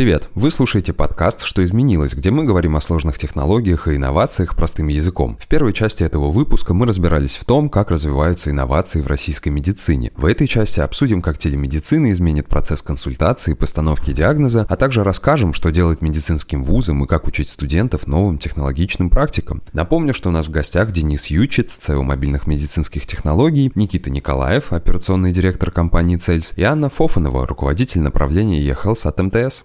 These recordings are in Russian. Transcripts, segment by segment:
Привет! Вы слушаете подкаст «Что изменилось?», где мы говорим о сложных технологиях и инновациях простым языком. В первой части этого выпуска мы разбирались в том, как развиваются инновации в российской медицине. В этой части обсудим, как телемедицина изменит процесс консультации и постановки диагноза, а также расскажем, что делать медицинским вузам и как учить студентов новым технологичным практикам. Напомню, что у нас в гостях Денис Ючиц, ЦЕО мобильных медицинских технологий, Никита Николаев, операционный директор компании «Цельс», и Анна Фофанова, руководитель направления eHealth от МТС.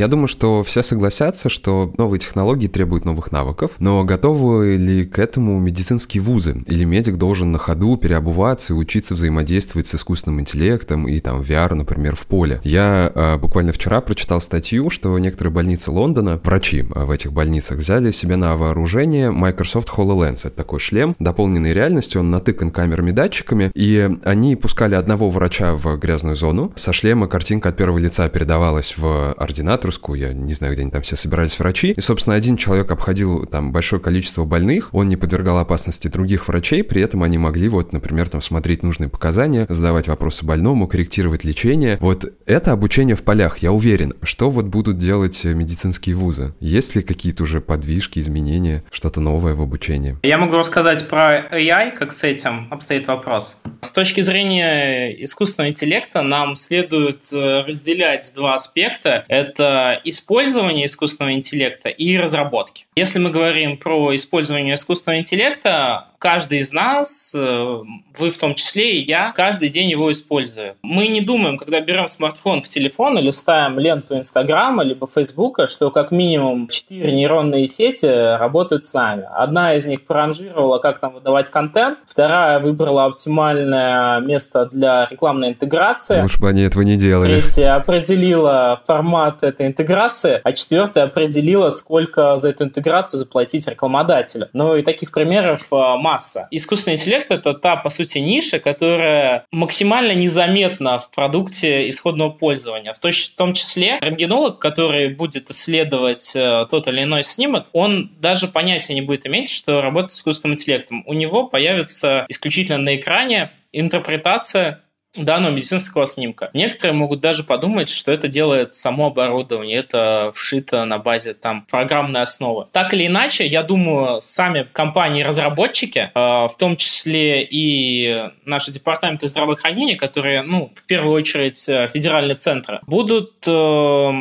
Я думаю, что все согласятся, что новые технологии требуют новых навыков, но готовы ли к этому медицинские вузы? Или медик должен на ходу переобуваться и учиться взаимодействовать с искусственным интеллектом и там VR, например, в поле? Я э, буквально вчера прочитал статью, что некоторые больницы Лондона, врачи а, в этих больницах, взяли себе на вооружение Microsoft HoloLens. Это такой шлем, дополненный реальностью, он натыкан камерами-датчиками, и они пускали одного врача в грязную зону. Со шлема картинка от первого лица передавалась в ординатор ординаторскую, я не знаю, где они там все собирались врачи, и, собственно, один человек обходил там большое количество больных, он не подвергал опасности других врачей, при этом они могли вот, например, там смотреть нужные показания, задавать вопросы больному, корректировать лечение. Вот это обучение в полях, я уверен. Что вот будут делать медицинские вузы? Есть ли какие-то уже подвижки, изменения, что-то новое в обучении? Я могу рассказать про AI, как с этим обстоит вопрос. С точки зрения искусственного интеллекта нам следует э, разделять два аспекта. Это использование искусственного интеллекта и разработки. Если мы говорим про использование искусственного интеллекта, каждый из нас, э, вы в том числе и я, каждый день его используем. Мы не думаем, когда берем смартфон в телефон или ставим ленту Инстаграма либо Фейсбука, что как минимум четыре нейронные сети работают с нами. Одна из них проранжировала, как нам выдавать контент, вторая выбрала оптимальное место для рекламной интеграции. Лучше бы они этого не делали. Третья определила формат этой интеграции, а четвертая определила, сколько за эту интеграцию заплатить рекламодателю. Ну и таких примеров мало масса. Искусственный интеллект — это та, по сути, ниша, которая максимально незаметна в продукте исходного пользования. В том числе рентгенолог, который будет исследовать э, тот или иной снимок, он даже понятия не будет иметь, что работает с искусственным интеллектом. У него появится исключительно на экране интерпретация данного медицинского снимка. Некоторые могут даже подумать, что это делает само оборудование, это вшито на базе там программной основы. Так или иначе, я думаю, сами компании-разработчики, э, в том числе и наши департаменты здравоохранения, которые, ну, в первую очередь, э, федеральные центры, будут э,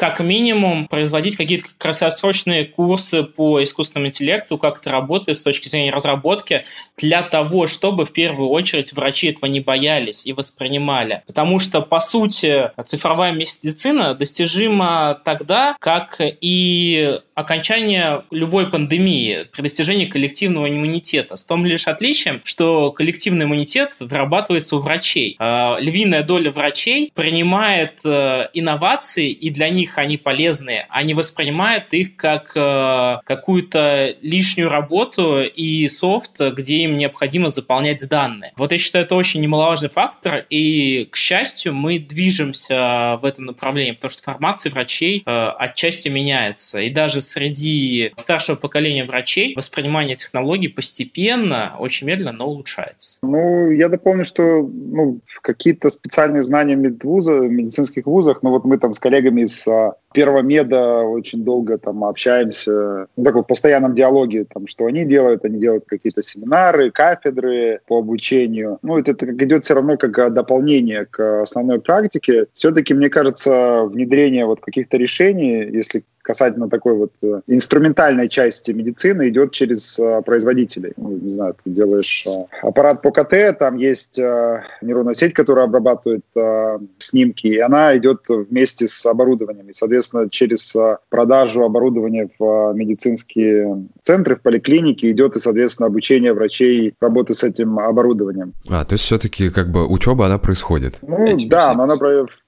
как минимум производить какие-то краткосрочные курсы по искусственному интеллекту, как это работает с точки зрения разработки, для того, чтобы в первую очередь врачи этого не боялись и воспринимали. Потому что, по сути, цифровая медицина достижима тогда, как и окончание любой пандемии, при достижении коллективного иммунитета. С том лишь отличием, что коллективный иммунитет вырабатывается у врачей. А, львиная доля врачей принимает э, инновации, и для них них они полезны, они воспринимают их как э, какую-то лишнюю работу и софт, где им необходимо заполнять данные. Вот я считаю, это очень немаловажный фактор, и, к счастью, мы движемся в этом направлении, потому что формация врачей э, отчасти меняется. И даже среди старшего поколения врачей воспринимание технологий постепенно, очень медленно, но улучшается. Ну, я дополню, что ну, какие-то специальные знания медвуза, медицинских вузах, ну вот мы там с коллегами из saw Первомеда очень долго там общаемся, ну, такой в постоянном диалоге, там, что они делают, они делают какие-то семинары, кафедры по обучению. Ну, это, это идет все равно как дополнение к основной практике. Все-таки, мне кажется, внедрение вот каких-то решений, если касательно такой вот э, инструментальной части медицины идет через э, производителей. Ну, не знаю, ты делаешь э, аппарат по КТ, там есть нейронная сеть, которая обрабатывает снимки, и она идет вместе с оборудованием. И, соответственно, через продажу оборудования в медицинские центры, в поликлинике идет и, соответственно, обучение врачей работы с этим оборудованием. А, то есть все-таки как бы учеба, она происходит? Ну, да, но она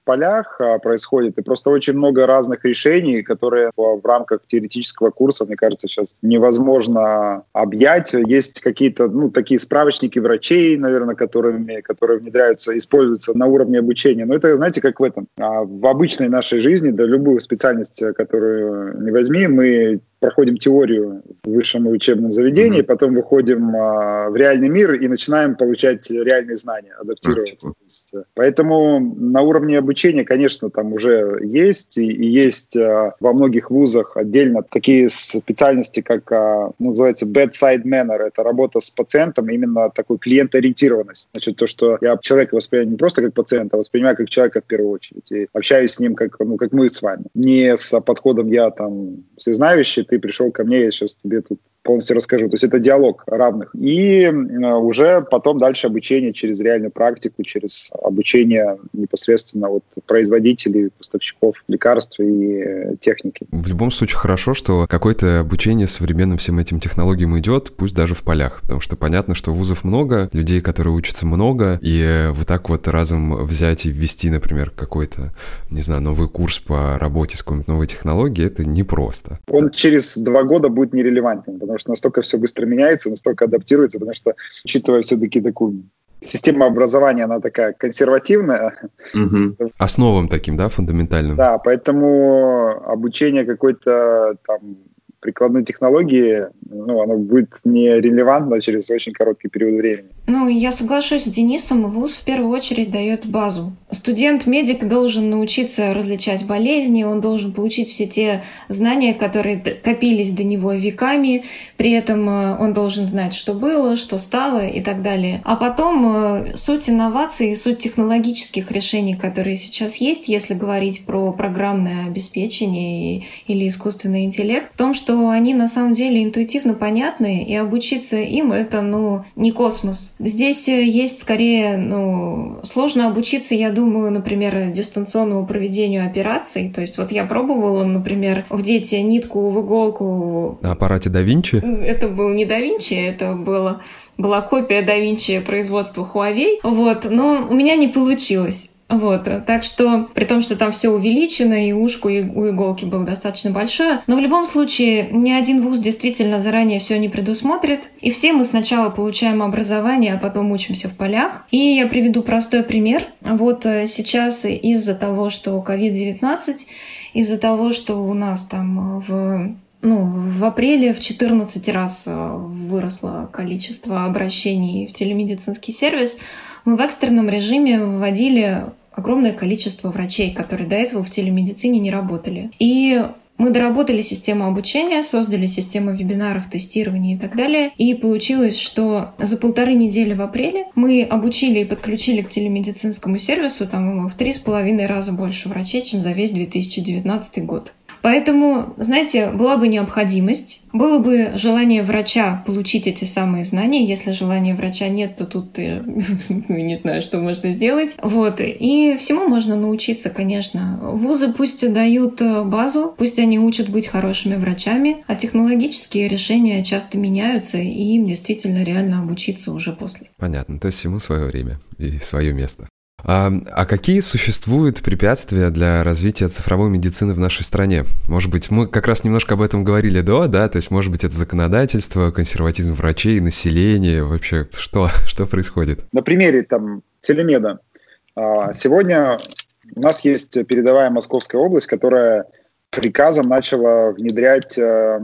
полях а, происходит, и просто очень много разных решений, которые в, рамках теоретического курса, мне кажется, сейчас невозможно объять. Есть какие-то, ну, такие справочники врачей, наверное, которыми, которые внедряются, используются на уровне обучения. Но это, знаете, как в этом. А в обычной нашей жизни, да, любую специальность, которую не возьми, мы проходим теорию в высшем учебном заведении, mm-hmm. потом выходим а, в реальный мир и начинаем получать реальные знания, адаптироваться. Mm-hmm. Поэтому на уровне обучения, конечно, там уже есть, и, и есть а, во многих вузах отдельно такие специальности, как а, называется bedside manner, это работа с пациентом, именно такой клиентоориентированность. Значит, то, что я человека воспринимаю не просто как пациента, а воспринимаю как человека в первую очередь, и общаюсь с ним как, ну, как мы с вами. Не с подходом я там всезнающий, ты пришел ко мне, я сейчас тебе тут полностью расскажу. То есть это диалог равных. И уже потом дальше обучение через реальную практику, через обучение непосредственно вот производителей, поставщиков лекарств и э, техники. В любом случае хорошо, что какое-то обучение современным всем этим технологиям идет, пусть даже в полях, потому что понятно, что вузов много, людей, которые учатся много, и вот так вот разом взять и ввести, например, какой-то, не знаю, новый курс по работе с какой-нибудь новой технологией, это непросто. Он через два года будет нерелевантен, потому потому что настолько все быстро меняется, настолько адаптируется, потому что, учитывая все-таки такую система образования, она такая консервативная. Угу. Основам таким, да, фундаментальным. Да, поэтому обучение какой-то там прикладной технологии, ну, оно будет нерелевантно через очень короткий период времени. Ну, я соглашусь с Денисом, ВУЗ в первую очередь дает базу. Студент-медик должен научиться различать болезни, он должен получить все те знания, которые копились до него веками, при этом э, он должен знать, что было, что стало и так далее. А потом э, суть инноваций и суть технологических решений, которые сейчас есть, если говорить про программное обеспечение или искусственный интеллект, в том, что что они на самом деле интуитивно понятны, и обучиться им это, ну, не космос. Здесь э, есть скорее, ну, сложно обучиться, я думаю, например, дистанционному проведению операций. То есть вот я пробовала, например, вдеть нитку в иголку. На аппарате да Винчи? Это был не да Винчи, это было была копия да Винчи производства Huawei, вот, но у меня не получилось. Вот, так что, при том, что там все увеличено, и ушко у иголки было достаточно большое, но в любом случае ни один вуз действительно заранее все не предусмотрит, и все мы сначала получаем образование, а потом учимся в полях. И я приведу простой пример. Вот э, сейчас из-за того, что COVID-19, из-за того, что у нас там в ну, в апреле в 14 раз э, выросло количество обращений в телемедицинский сервис, мы в экстренном режиме вводили огромное количество врачей, которые до этого в телемедицине не работали. И мы доработали систему обучения, создали систему вебинаров, тестирования и так далее. И получилось, что за полторы недели в апреле мы обучили и подключили к телемедицинскому сервису там, в три с половиной раза больше врачей, чем за весь 2019 год. Поэтому, знаете, была бы необходимость, было бы желание врача получить эти самые знания. Если желания врача нет, то тут ты не знаю, что можно сделать. Вот. И всему можно научиться, конечно. Вузы пусть дают э, базу, пусть они учат быть хорошими врачами, а технологические решения часто меняются, и им действительно реально обучиться уже после. Понятно. То есть всему свое время и свое место. А, какие существуют препятствия для развития цифровой медицины в нашей стране? Может быть, мы как раз немножко об этом говорили до, да? То есть, может быть, это законодательство, консерватизм врачей, население, вообще что, что происходит? На примере там телемеда. А, сегодня у нас есть передовая Московская область, которая приказом начала внедрять э,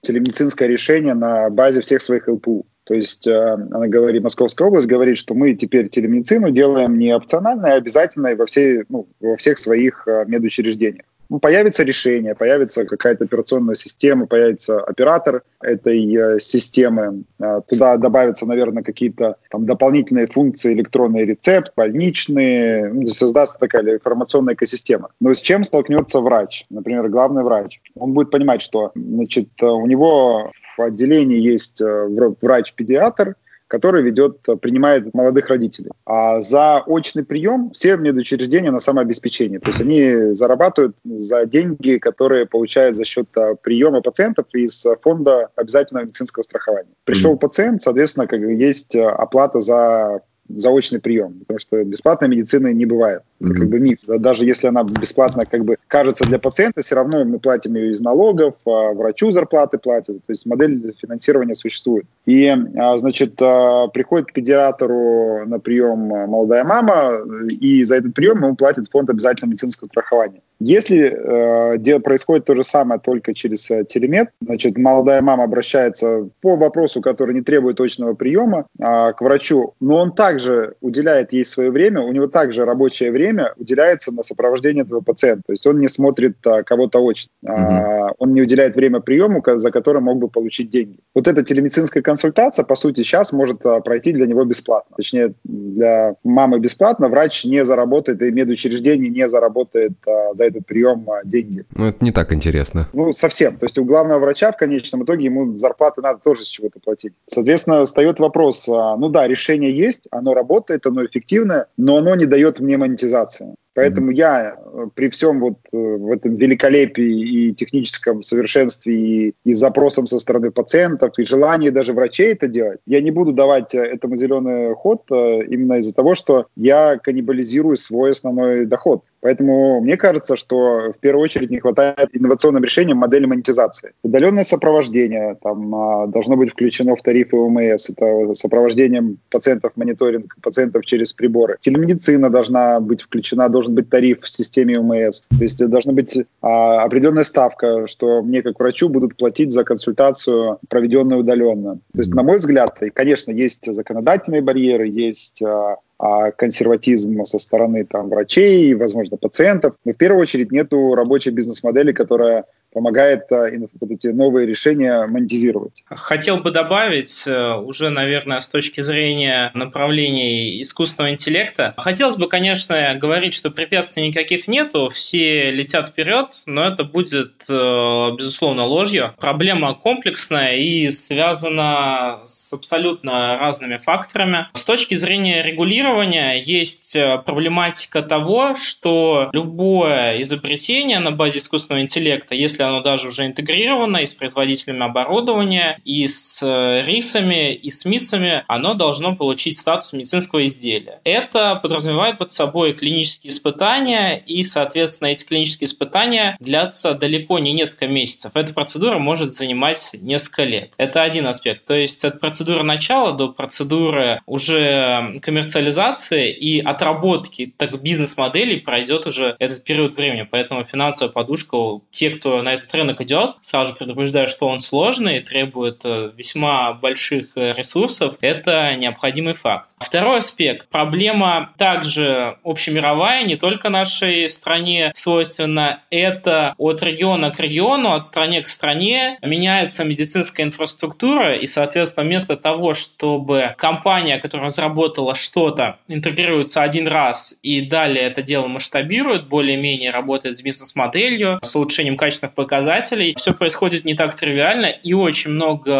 телемедицинское решение на базе всех своих ЛПУ. То есть э, она говорит, Московская область говорит, что мы теперь телемедицину делаем не опциональной, а обязательной во, всей, ну, во всех своих э, медучреждениях. Появится решение, появится какая-то операционная система, появится оператор этой э, системы. Э, туда добавятся, наверное, какие-то там дополнительные функции, электронный рецепт, больничные. Ну, создастся такая информационная экосистема. Но с чем столкнется врач, например, главный врач? Он будет понимать, что значит, у него в отделении есть э, врач-педиатр, который ведет, э, принимает молодых родителей. А за очный прием все медучреждения на самообеспечение. То есть они зарабатывают за деньги, которые получают за счет э, приема пациентов из фонда обязательного медицинского страхования. Пришел mm-hmm. пациент, соответственно, как есть оплата за заочный прием, потому что бесплатной медицины не бывает. Это как бы миф. Даже если она бесплатно как бы кажется для пациента, все равно мы платим ее из налогов, а врачу зарплаты платят. То есть модель финансирования существует. И, а, значит, а, приходит к педиатру на прием молодая мама, и за этот прием ему платит фонд обязательного медицинского страхования. Если э, происходит то же самое только через э, телемет, значит, молодая мама обращается по вопросу, который не требует точного приема, э, к врачу, но он также уделяет ей свое время, у него также рабочее время уделяется на сопровождение этого пациента. То есть он не смотрит э, кого-то очно, э, он не уделяет время приему, за которое мог бы получить деньги. Вот эта телемедицинская консультация, по сути, сейчас может э, пройти для него бесплатно. Точнее, для мамы бесплатно, врач не заработает, и медучреждение не заработает э, за этот прием а, деньги. Ну, это не так интересно. Ну, совсем. То есть у главного врача в конечном итоге ему зарплаты надо тоже с чего-то платить. Соответственно, встает вопрос, а, ну да, решение есть, оно работает, оно эффективное, но оно не дает мне монетизации. Поэтому я э, при всем вот э, в этом великолепии и техническом совершенстве и, и запросам со стороны пациентов, и желании даже врачей это делать, я не буду давать э, этому зеленый ход именно из-за того, что я каннибализирую свой основной доход. Поэтому мне кажется, что в первую очередь не хватает инновационным решениям модели монетизации. Удаленное сопровождение там, а, должно быть включено в тарифы ОМС. Это сопровождением пациентов, мониторинг пациентов через приборы. Телемедицина должна быть включена, должен быть тариф в системе ОМС. То есть должна быть а, определенная ставка, что мне как врачу будут платить за консультацию, проведенную удаленно. То есть, на мой взгляд, конечно, есть законодательные барьеры, есть а, а, консерватизм со стороны там, врачей, возможно, пациентов. Но в первую очередь нету рабочей бизнес-модели, которая помогает э, вот эти новые решения монетизировать. Хотел бы добавить э, уже, наверное, с точки зрения направлений искусственного интеллекта. Хотелось бы, конечно, говорить, что препятствий никаких нету, все летят вперед, но это будет, э, безусловно, ложью. Проблема комплексная и связана с абсолютно разными факторами. С точки зрения регулирования есть проблематика того, что любое изобретение на базе искусственного интеллекта, если если оно даже уже интегрировано и с производителями оборудования, и с э, рисами, и с МИСами, оно должно получить статус медицинского изделия. Это подразумевает под собой клинические испытания, и, соответственно, эти клинические испытания длятся далеко не несколько месяцев. Эта процедура может занимать несколько лет. Это один аспект. То есть от процедуры начала до процедуры уже коммерциализации и отработки так бизнес-моделей пройдет уже этот период времени. Поэтому финансовая подушка, те, кто на на этот рынок идет, сразу предупреждаю, что он сложный требует э, весьма больших э, ресурсов, это необходимый факт. Второй аспект. Проблема также общемировая, не только нашей стране свойственна. Это от региона к региону, от страны к стране меняется медицинская инфраструктура, и, соответственно, вместо того, чтобы компания, которая разработала что-то, интегрируется один раз и далее это дело масштабирует, более-менее работает с бизнес-моделью, с улучшением качественных показателей. Все происходит не так тривиально, и очень много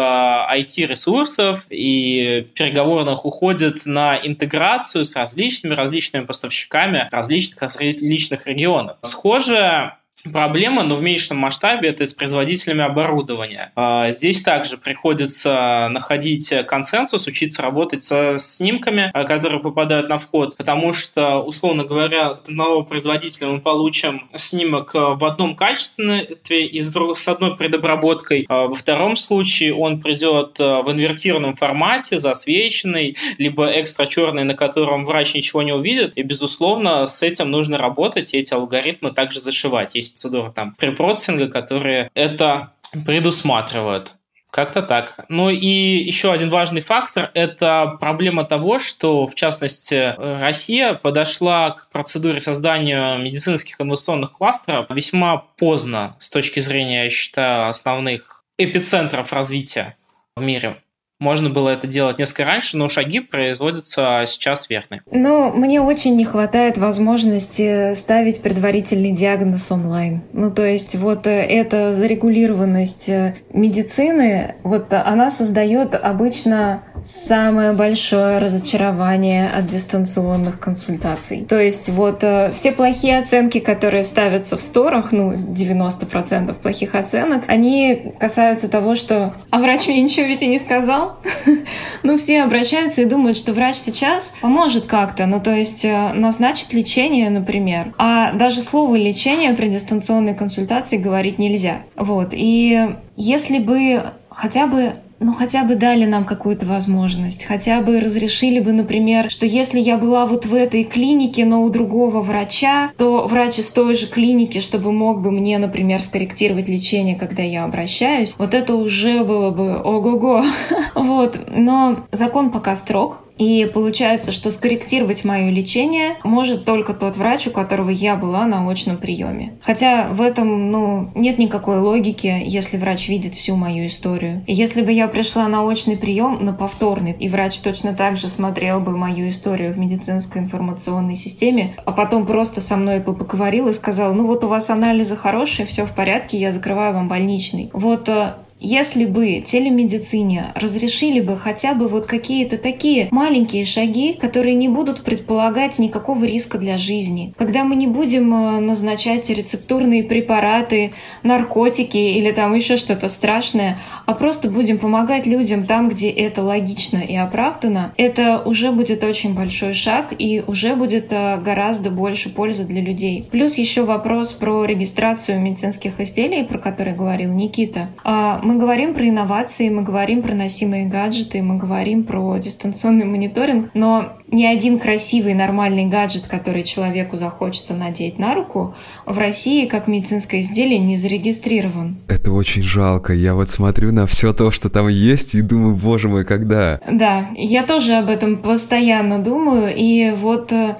IT-ресурсов и переговорных уходит на интеграцию с различными различными поставщиками различных различных регионов. Схоже, Проблема, но в меньшем масштабе, это с производителями оборудования. А, здесь также приходится находить консенсус, учиться работать со снимками, а, которые попадают на вход, потому что, условно говоря, от одного производителя мы получим снимок в одном качестве и с одной предобработкой. А во втором случае он придет в инвертированном формате, засвеченный, либо экстра черный, на котором врач ничего не увидит. И, безусловно, с этим нужно работать, и эти алгоритмы также зашивать. Есть процедуры там препроцессинга, которые это предусматривают. Как-то так. Ну и еще один важный фактор – это проблема того, что, в частности, Россия подошла к процедуре создания медицинских инвестиционных кластеров весьма поздно с точки зрения, я считаю, основных эпицентров развития в мире. Можно было это делать несколько раньше, но шаги производятся сейчас верны. Ну, мне очень не хватает возможности ставить предварительный диагноз онлайн. Ну, то есть вот э, эта зарегулированность э, медицины, вот она создает обычно самое большое разочарование от дистанционных консультаций. То есть вот э, все плохие оценки, которые ставятся в сторах, ну, 90% плохих оценок, они касаются того, что «а врач мне ничего ведь и не сказал». ну, все обращаются и думают, что врач сейчас поможет как-то, ну, то есть э, назначит лечение, например. А даже слово «лечение» при дистанционной консультации говорить нельзя. Вот. И если бы хотя бы ну, хотя бы дали нам какую-то возможность, хотя бы разрешили бы, например, что если я была вот в этой клинике, но у другого врача, то врач из той же клиники, чтобы мог бы мне, например, скорректировать лечение, когда я обращаюсь, вот это уже было бы ого-го. Вот, но закон пока строг, и получается, что скорректировать мое лечение может только тот врач, у которого я была на очном приеме. Хотя в этом, ну, нет никакой логики, если врач видит всю мою историю. Если бы я пришла на очный прием, на повторный, и врач точно так же смотрел бы мою историю в медицинской информационной системе, а потом просто со мной бы поговорил и сказал, ну вот у вас анализы хорошие, все в порядке, я закрываю вам больничный. Вот э, если бы телемедицине разрешили бы хотя бы вот какие-то такие маленькие шаги, которые не будут предполагать никакого риска для жизни, когда мы не будем э, назначать рецептурные препараты, наркотики или там еще что-то страшное, а просто будем помогать людям там, где это логично и оправдано, это уже будет очень большой шаг и уже будет э, гораздо больше пользы для людей. Плюс еще вопрос про регистрацию медицинских изделий, про который говорил Никита. А, мы говорим про инновации, мы говорим про носимые гаджеты, мы говорим про дистанционный мониторинг, но ни один красивый нормальный гаджет, который человеку захочется надеть на руку, в России как медицинское изделие не зарегистрирован. Это очень жалко. Я вот смотрю на все то, что там есть, и думаю, боже мой, когда? Да, я тоже об этом постоянно думаю, и вот э,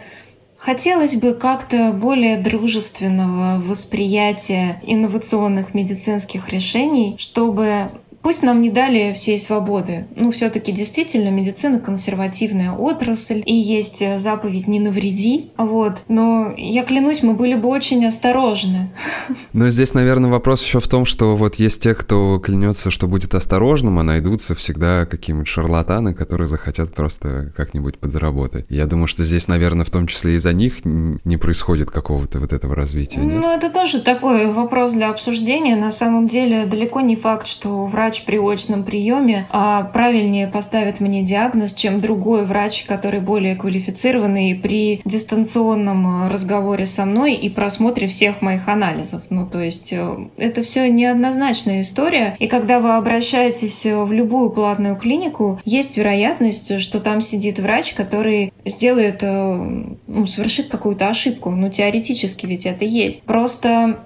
Хотелось бы как-то более дружественного восприятия инновационных медицинских решений, чтобы Пусть нам не дали всей свободы. Ну, все-таки действительно медицина консервативная отрасль, и есть заповедь «не навреди». Вот. Но я клянусь, мы были бы очень осторожны. Но здесь, наверное, вопрос еще в том, что вот есть те, кто клянется, что будет осторожным, а найдутся всегда какие-нибудь шарлатаны, которые захотят просто как-нибудь подзаработать. Я думаю, что здесь, наверное, в том числе из-за них не происходит какого-то вот этого развития. Нет? Ну, это тоже такой вопрос для обсуждения. На самом деле, далеко не факт, что врач врач при очном приеме а правильнее поставит мне диагноз, чем другой врач, который более квалифицированный при дистанционном разговоре со мной и просмотре всех моих анализов. Ну, то есть э, это все неоднозначная история. И когда вы обращаетесь в любую платную клинику, есть вероятность, что там сидит врач, который сделает, э, ну, совершит какую-то ошибку. Ну, теоретически ведь это есть. Просто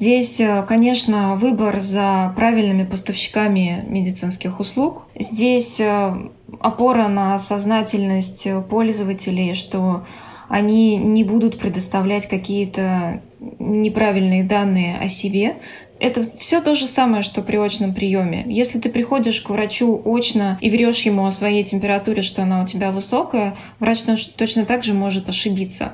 Здесь, э, конечно, выбор за правильными поставщиками медицинских услуг. Здесь э, опора на сознательность пользователей, что они не будут предоставлять какие-то неправильные данные о себе. Это все то же самое, что при очном приеме. Если ты приходишь к врачу очно и врешь ему о своей температуре, что она у тебя высокая, врач точно так же может ошибиться.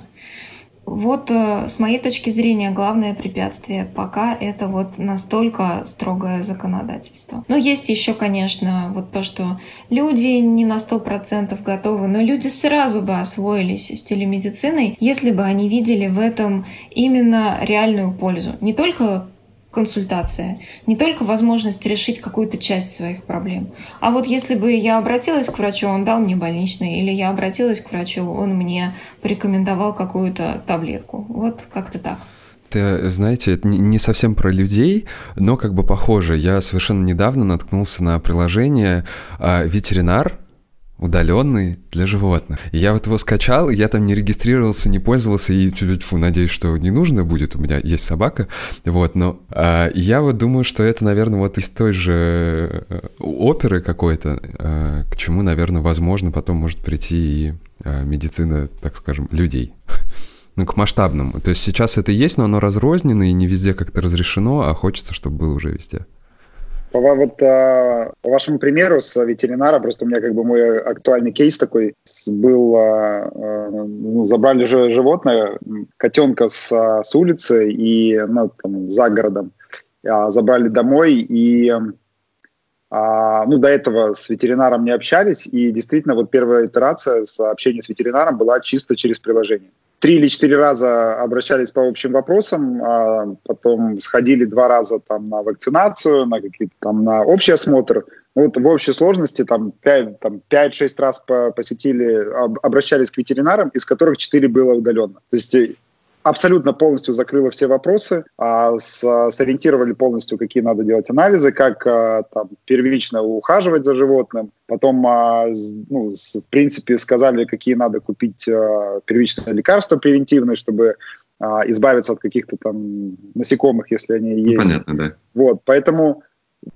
Вот э, с моей точки зрения главное препятствие пока это вот настолько строгое законодательство. Но есть еще, конечно, вот то, что люди не на сто процентов готовы, но люди сразу бы освоились с телемедициной, если бы они видели в этом именно реальную пользу. Не только консультация, не только возможность решить какую-то часть своих проблем. А вот если бы я обратилась к врачу, он дал мне больничный, или я обратилась к врачу, он мне порекомендовал какую-то таблетку. Вот как-то так. Это, знаете, это не совсем про людей, но как бы похоже. Я совершенно недавно наткнулся на приложение а, «Ветеринар», удаленный для животных. я вот его скачал, я там не регистрировался, не пользовался, и фу, надеюсь, что не нужно будет, у меня есть собака, вот, но а, я вот думаю, что это, наверное, вот из той же э, оперы какой-то, а, к чему, наверное, возможно, потом может прийти и а, медицина, так скажем, людей. Ну, к масштабному. То есть сейчас это есть, но оно разрознено и не везде как-то разрешено, а хочется, чтобы было уже везде. По, вот, а, по вашему примеру с ветеринара, просто у меня как бы мой актуальный кейс такой был, а, а, ну, забрали же животное, котенка с, с улицы и ну, там, за городом, забрали домой и А, ну, до этого с ветеринаром не общались, и действительно вот первая итерация с общением с ветеринаром была чисто через приложение. Три или четыре раза обращались по общим вопросам, а потом сходили два раза там на вакцинацию, на какие-то там на общий осмотр. Вот в общей сложности там 5-6 там, раз посетили, обращались к ветеринарам, из которых 4 было удаленно. То есть абсолютно полностью закрыла все вопросы, а, с, сориентировали полностью, какие надо делать анализы, как а, там, первично ухаживать за животным, потом, а, ну, с, в принципе, сказали, какие надо купить а, первичные лекарства превентивные, чтобы а, избавиться от каких-то там насекомых, если они ну, есть. Понятно, да. Вот, поэтому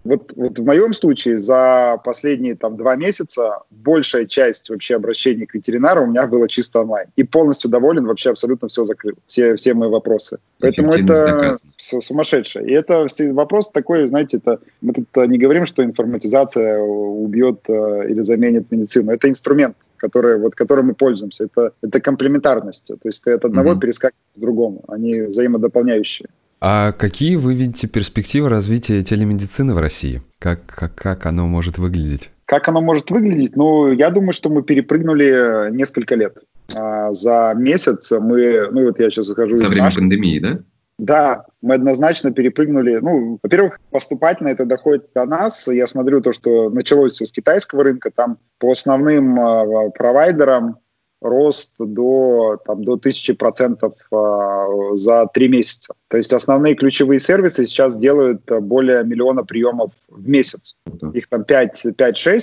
вот, вот в моем случае за последние там два месяца большая часть вообще обращений к ветеринару у меня было чисто онлайн. И полностью доволен, вообще абсолютно все закрыл, все, все мои вопросы. Поэтому это все сумасшедшее. И это вопрос такой, знаете, это мы тут не говорим, что информатизация убьет э, или заменит медицину. Это инструмент который, вот, которым мы пользуемся. Это, это комплементарность. То есть ты от одного mm-hmm. перескакиваешь к другому. Они взаимодополняющие. А какие вы видите перспективы развития телемедицины в России? Как, как, как оно может выглядеть? Как оно может выглядеть? Ну, я думаю, что мы перепрыгнули несколько лет. А, за месяц мы, ну вот я сейчас захожу За время нашей... пандемии, да? Да, мы однозначно перепрыгнули. Ну, во-первых, поступательно это доходит до нас. Я смотрю то, что началось все с китайского рынка. Там по основным э, провайдерам рост до, там, до 1000% э, за три месяца. То есть основные ключевые сервисы сейчас делают э, более миллиона приемов в месяц. Их там 5-6.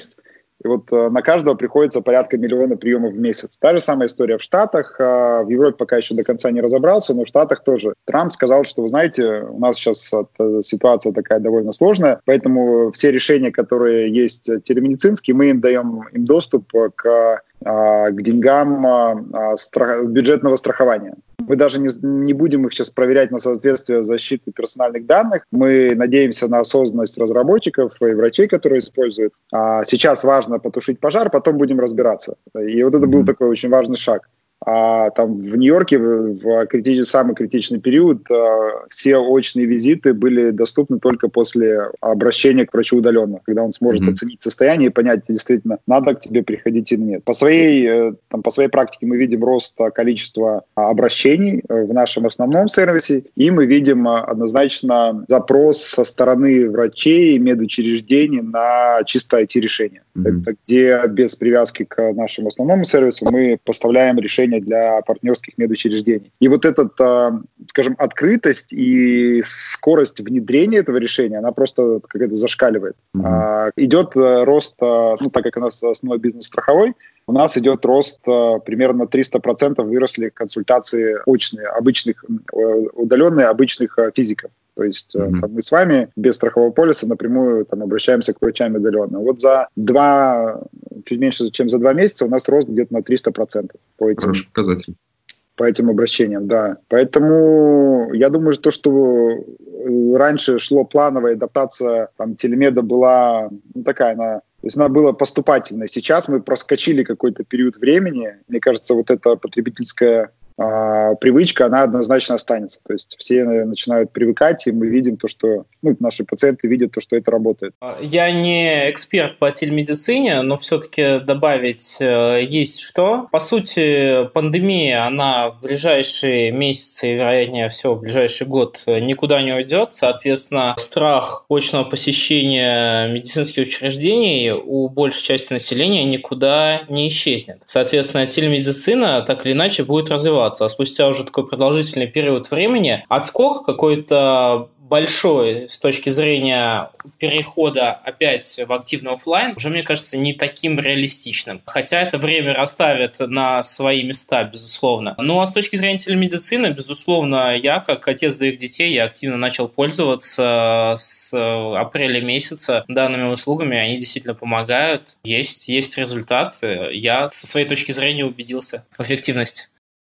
И вот э, на каждого приходится порядка миллиона приемов в месяц. Та же самая история в Штатах. Э, в Европе пока еще до конца не разобрался, но в Штатах тоже. Трамп сказал, что, вы знаете, у нас сейчас э, ситуация такая довольно сложная, поэтому все решения, которые есть телемедицинские, мы им даем им доступ к к деньгам бюджетного страхования. Мы даже не, не будем их сейчас проверять на соответствие защиты персональных данных. Мы надеемся на осознанность разработчиков и врачей, которые используют. А сейчас важно потушить пожар, потом будем разбираться. И вот это был такой очень важный шаг. А там в Нью-Йорке в критич... самый критичный период а, все очные визиты были доступны только после обращения к врачу удаленно, когда он сможет mm-hmm. оценить состояние и понять, действительно, надо к тебе приходить или нет. По своей, э, там, по своей практике мы видим рост количества обращений э, в нашем основном сервисе, и мы видим э, однозначно запрос со стороны врачей и медучреждений на чисто IT-решение. Mm-hmm. Это где без привязки к нашему основному сервису мы поставляем решения для партнерских медучреждений. И вот эта, а, скажем, открытость и скорость внедрения этого решения, она просто какая-то зашкаливает. Mm-hmm. Идет э, рост, а, ну, так как у нас основной бизнес страховой, у нас идет рост примерно 300% выросли консультации очные, обычных, э, удаленные обычных физиков. То есть mm-hmm. там, мы с вами без страхового полиса напрямую там, обращаемся к врачам удаленно. Вот за два, чуть меньше, чем за два месяца у нас рост где-то на 300% по этим, Хороший показатель. По этим обращениям, да. Поэтому я думаю, что, что э, раньше шло плановая адаптация, там, телемеда была ну, такая, она то есть она была поступательной. Сейчас мы проскочили какой-то период времени. Мне кажется, вот эта потребительская привычка, она однозначно останется. То есть все начинают привыкать, и мы видим то, что ну, наши пациенты видят то, что это работает. Я не эксперт по телемедицине, но все-таки добавить э, есть что. По сути, пандемия, она в ближайшие месяцы, вероятнее всего, в ближайший год никуда не уйдет. Соответственно, страх очного посещения медицинских учреждений у большей части населения никуда не исчезнет. Соответственно, телемедицина так или иначе будет развиваться развиваться. А спустя уже такой продолжительный период времени отскок какой-то большой с точки зрения перехода опять в активный офлайн уже, мне кажется, не таким реалистичным. Хотя это время расставит на свои места, безусловно. Ну а с точки зрения телемедицины, безусловно, я, как отец двоих детей, я активно начал пользоваться с апреля месяца данными услугами. Они действительно помогают. Есть, есть результат. Я со своей точки зрения убедился в эффективности.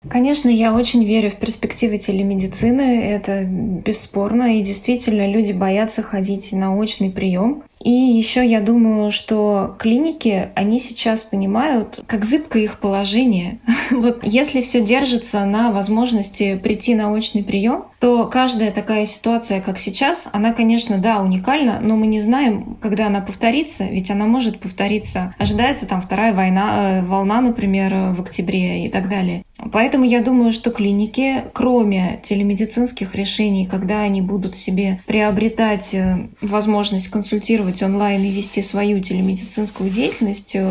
Конечно, я очень верю в перспективы телемедицины, это бесспорно, и действительно люди боятся ходить на очный прием. И еще я думаю, что клиники, они сейчас понимают, как зыбко их положение. вот если все держится на возможности прийти на очный прием, то каждая такая ситуация, как сейчас, она, конечно, да, уникальна, но мы не знаем, когда она повторится, ведь она может повториться. Ожидается там вторая война, э, волна, например, в октябре и так далее. Поэтому я думаю, что клиники, кроме телемедицинских решений, когда они будут себе приобретать э, возможность консультировать онлайн и вести свою телемедицинскую деятельность, э,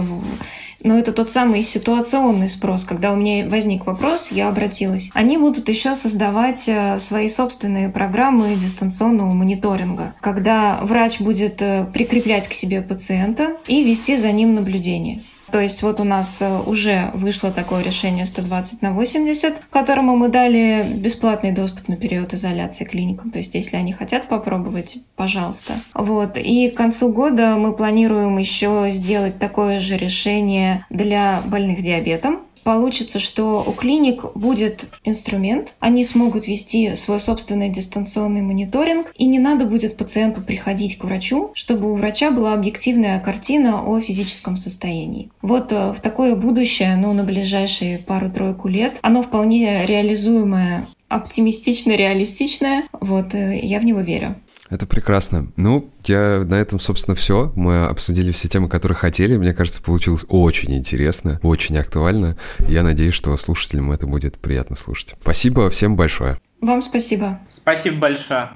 но это тот самый ситуационный спрос, когда у меня возник вопрос, я обратилась. Они будут еще создавать э, свои собственные программы дистанционного мониторинга, когда врач будет прикреплять к себе пациента и вести за ним наблюдение. То есть вот у нас э, уже вышло такое решение 120 на 80, которому мы дали бесплатный доступ на период изоляции клиникам. То есть если они хотят попробовать, пожалуйста. Вот. И к концу года мы планируем еще сделать такое же решение для больных диабетом получится, что у клиник будет инструмент, они смогут вести свой собственный дистанционный мониторинг, и не надо будет пациенту приходить к врачу, чтобы у врача была объективная картина о физическом состоянии. Вот э, в такое будущее, ну, на ближайшие пару-тройку лет, оно вполне реализуемое оптимистично реалистичное. Вот, э, я в него верю. Это прекрасно. Ну, я на этом, собственно, все. Мы обсудили все темы, которые хотели. Мне кажется, получилось очень интересно, очень актуально. Я надеюсь, что слушателям это будет приятно слушать. Спасибо всем большое. Вам спасибо. Спасибо большое.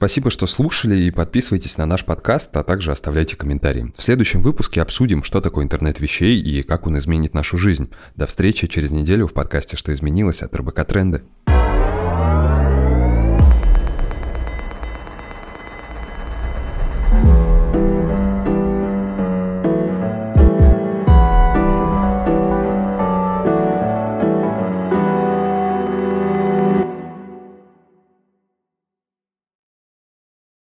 Спасибо, что слушали и подписывайтесь на наш подкаст, а также оставляйте комментарии. В следующем выпуске обсудим, что такое интернет вещей и как он изменит нашу жизнь. До встречи через неделю в подкасте «Что изменилось» от РБК Тренды.